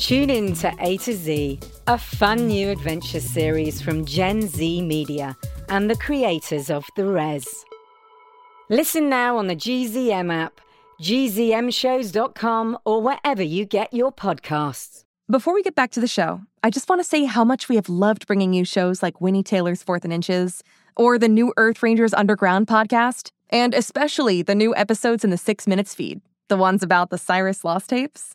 Tune in to A to Z, a fun new adventure series from Gen Z Media and the creators of The Res. Listen now on the GZM app, gzmshows.com, or wherever you get your podcasts. Before we get back to the show, I just want to say how much we have loved bringing you shows like Winnie Taylor's Fourth and Inches, or the new Earth Rangers Underground podcast, and especially the new episodes in the Six Minutes feed, the ones about the Cyrus Lost tapes.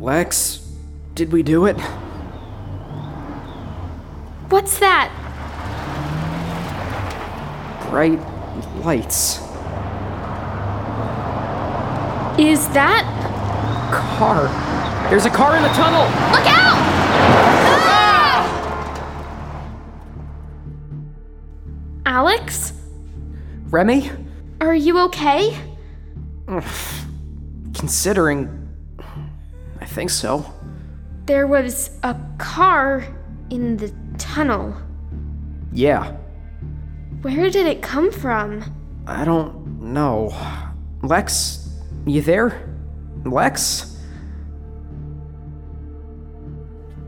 Lex, did we do it? What's that? Bright lights. Is that. Car. There's a car in the tunnel! Look out! Ah! Alex? Remy? Are you okay? Considering. Think so. There was a car in the tunnel. Yeah. Where did it come from? I don't know. Lex, you there? Lex?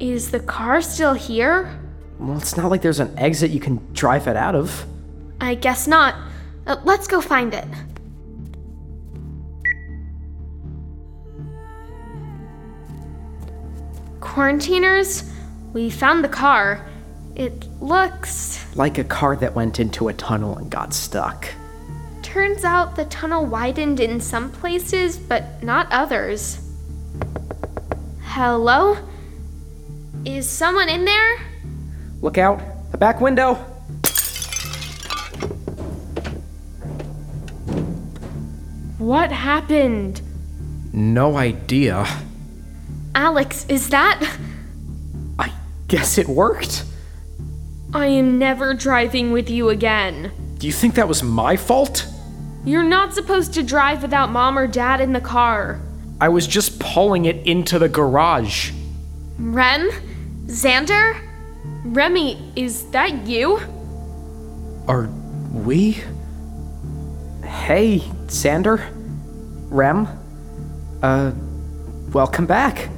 Is the car still here? Well, it's not like there's an exit you can drive it out of. I guess not. Uh, let's go find it. Quarantiners, we found the car. It looks. Like a car that went into a tunnel and got stuck. Turns out the tunnel widened in some places, but not others. Hello? Is someone in there? Look out! The back window! What happened? No idea. Alex, is that. I guess it worked. I am never driving with you again. Do you think that was my fault? You're not supposed to drive without mom or dad in the car. I was just pulling it into the garage. Rem? Xander? Remy, is that you? Are we? Hey, Xander? Rem? Uh, welcome back.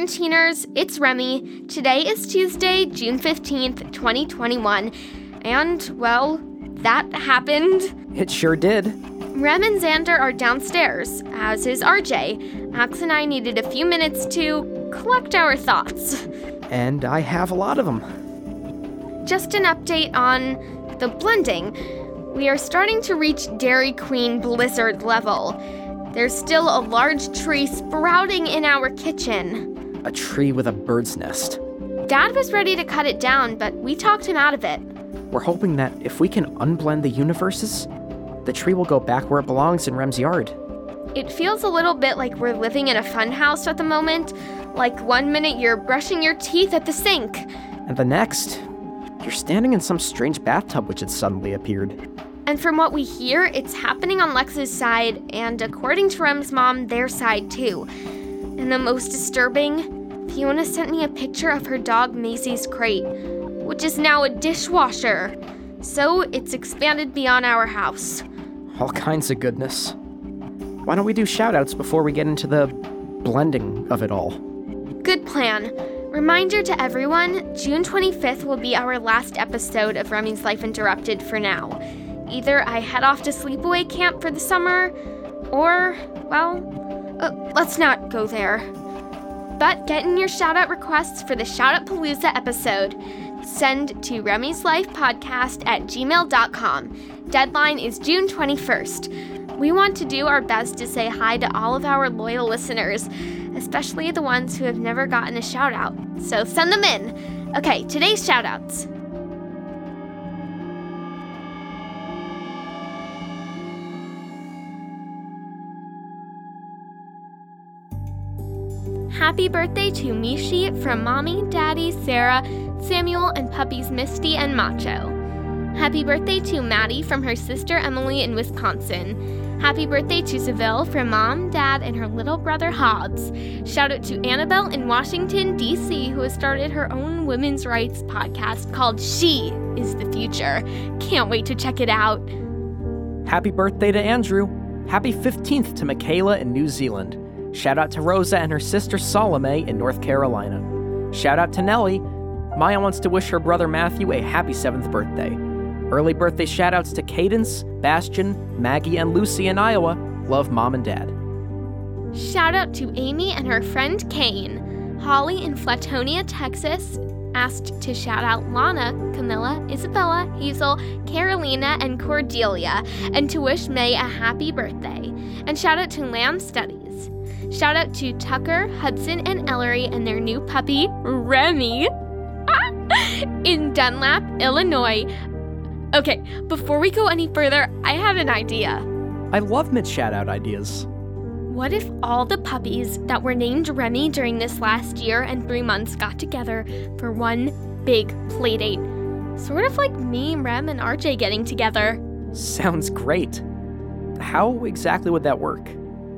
Quarantiners, it's Remy. Today is Tuesday, June 15th, 2021. And, well, that happened. It sure did. Rem and Xander are downstairs, as is RJ. Max and I needed a few minutes to collect our thoughts. And I have a lot of them. Just an update on the blending. We are starting to reach Dairy Queen blizzard level. There's still a large tree sprouting in our kitchen. A tree with a bird's nest. Dad was ready to cut it down, but we talked him out of it. We're hoping that if we can unblend the universes, the tree will go back where it belongs in Rem's yard. It feels a little bit like we're living in a funhouse at the moment. Like one minute you're brushing your teeth at the sink. And the next, you're standing in some strange bathtub which had suddenly appeared. And from what we hear, it's happening on Lex's side, and according to Rem's mom, their side too. And the most disturbing, Fiona sent me a picture of her dog Maisie's crate, which is now a dishwasher. So it's expanded beyond our house. All kinds of goodness. why don't we do shoutouts before we get into the blending of it all? Good plan. Reminder to everyone June 25th will be our last episode of Remy's Life Interrupted for now. Either I head off to sleepaway camp for the summer, or, well, uh, let's not go there. But get in your shoutout requests for the Shoutout Palooza episode. Send to Remy's Life Podcast at gmail.com. Deadline is June 21st. We want to do our best to say hi to all of our loyal listeners, especially the ones who have never gotten a shout out. So send them in. Okay, today's shout outs. Happy birthday to Mishi from Mommy, Daddy, Sarah, Samuel, and puppies Misty and Macho. Happy birthday to Maddie from her sister Emily in Wisconsin. Happy birthday to Seville from Mom, Dad, and her little brother Hobbs. Shout out to Annabelle in Washington, D.C., who has started her own women's rights podcast called She is the Future. Can't wait to check it out. Happy birthday to Andrew. Happy 15th to Michaela in New Zealand. Shout out to Rosa and her sister Salome in North Carolina. Shout out to Nellie. Maya wants to wish her brother Matthew a happy 7th birthday. Early birthday shout outs to Cadence, Bastion, Maggie, and Lucy in Iowa. Love mom and dad. Shout out to Amy and her friend Kane. Holly in Flatonia, Texas asked to shout out Lana, Camilla, Isabella, Hazel, Carolina, and Cordelia, and to wish May a happy birthday. And shout out to Lamb Studies. Shout out to Tucker, Hudson, and Ellery and their new puppy, Remy, in Dunlap, Illinois. Okay, before we go any further, I have an idea. I love mid shout out ideas. What if all the puppies that were named Remy during this last year and three months got together for one big playdate? Sort of like me, Rem, and RJ getting together. Sounds great. How exactly would that work?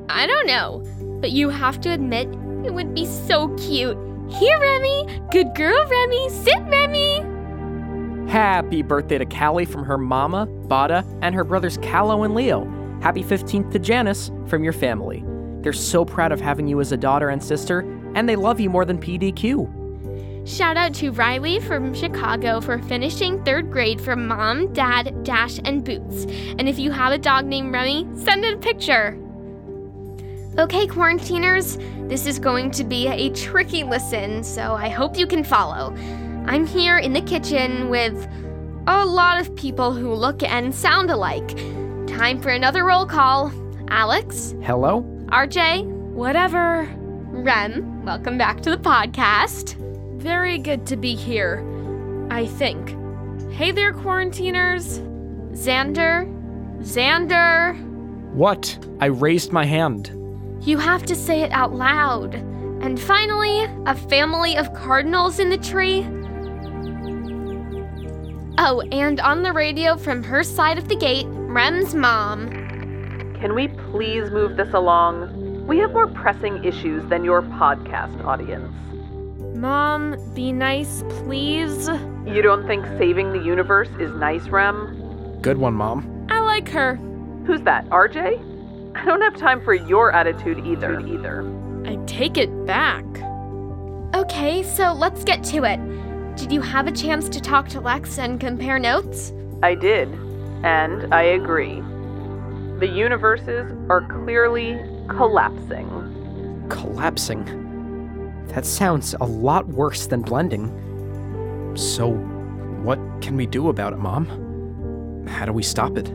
I don't know, but you have to admit it would be so cute. Here, Remy! Good girl, Remy! Sit, Remy! Happy birthday to Callie from her mama, Bada, and her brothers Callow and Leo. Happy 15th to Janice from your family. They're so proud of having you as a daughter and sister, and they love you more than PDQ. Shout out to Riley from Chicago for finishing third grade from Mom, Dad, Dash, and Boots. And if you have a dog named Remy, send it a picture. Okay, quarantiners, this is going to be a tricky listen, so I hope you can follow. I'm here in the kitchen with a lot of people who look and sound alike. Time for another roll call. Alex, Hello? RJ, whatever. Rem, welcome back to the podcast. Very good to be here, I think. Hey there, quarantiners. Xander, Xander, What? I raised my hand. You have to say it out loud. And finally, a family of cardinals in the tree. Oh, and on the radio from her side of the gate, Rem's mom. Can we please move this along? We have more pressing issues than your podcast audience. Mom, be nice, please. You don't think saving the universe is nice, Rem? Good one, Mom. I like her. Who's that, RJ? I don't have time for your attitude either. Either. I take it back. Okay, so let's get to it. Did you have a chance to talk to Lex and compare notes? I did, and I agree. The universes are clearly collapsing. Collapsing. That sounds a lot worse than blending. So, what can we do about it, Mom? How do we stop it?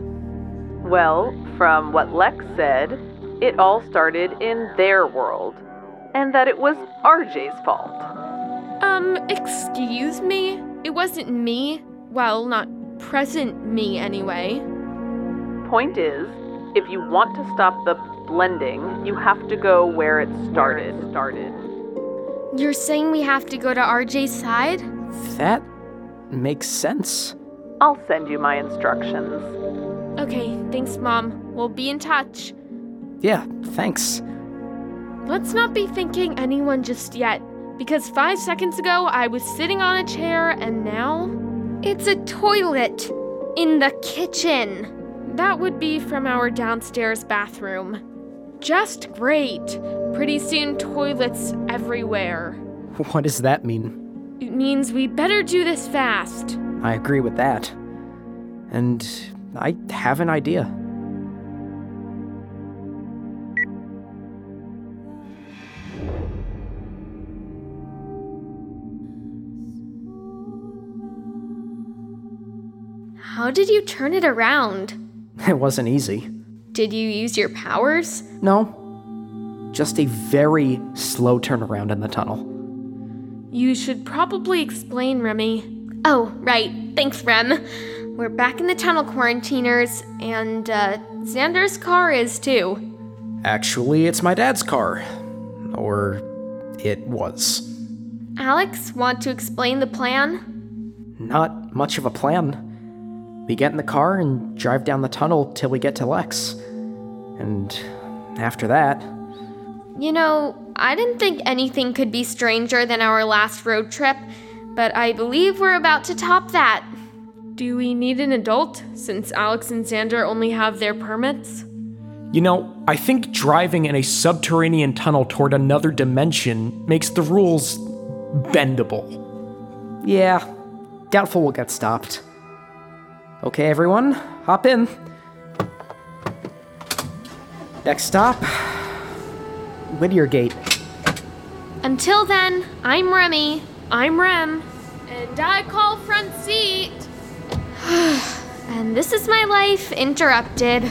Well, from what Lex said, it all started in their world, and that it was RJ's fault. Um, excuse me? It wasn't me. Well, not present me anyway. Point is, if you want to stop the blending, you have to go where it started. Started. You're saying we have to go to RJ's side? That makes sense. I'll send you my instructions. Okay, thanks, Mom. We'll be in touch. Yeah, thanks. Let's not be thinking anyone just yet, because five seconds ago I was sitting on a chair and now. It's a toilet in the kitchen. That would be from our downstairs bathroom. just great. Pretty soon, toilets everywhere. What does that mean? It means we better do this fast. I agree with that. And I have an idea. How did you turn it around? It wasn't easy. Did you use your powers? No. Just a very slow turnaround in the tunnel. You should probably explain, Remy. Oh, right. Thanks, Rem. We're back in the tunnel quarantiners, and uh, Xander's car is too. Actually, it's my dad's car. Or it was. Alex, want to explain the plan? Not much of a plan. We get in the car and drive down the tunnel till we get to Lex. And after that, You know, I didn't think anything could be stranger than our last road trip, but I believe we're about to top that. Do we need an adult since Alex and Xander only have their permits? You know, I think driving in a subterranean tunnel toward another dimension makes the rules bendable. yeah, doubtful we'll get stopped. Okay, everyone, hop in. Next stop, Whittier Gate. Until then, I'm Remy. I'm Rem. And I call front seat. And this is my life interrupted.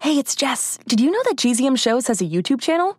Hey, it's Jess. Did you know that GZM Shows has a YouTube channel?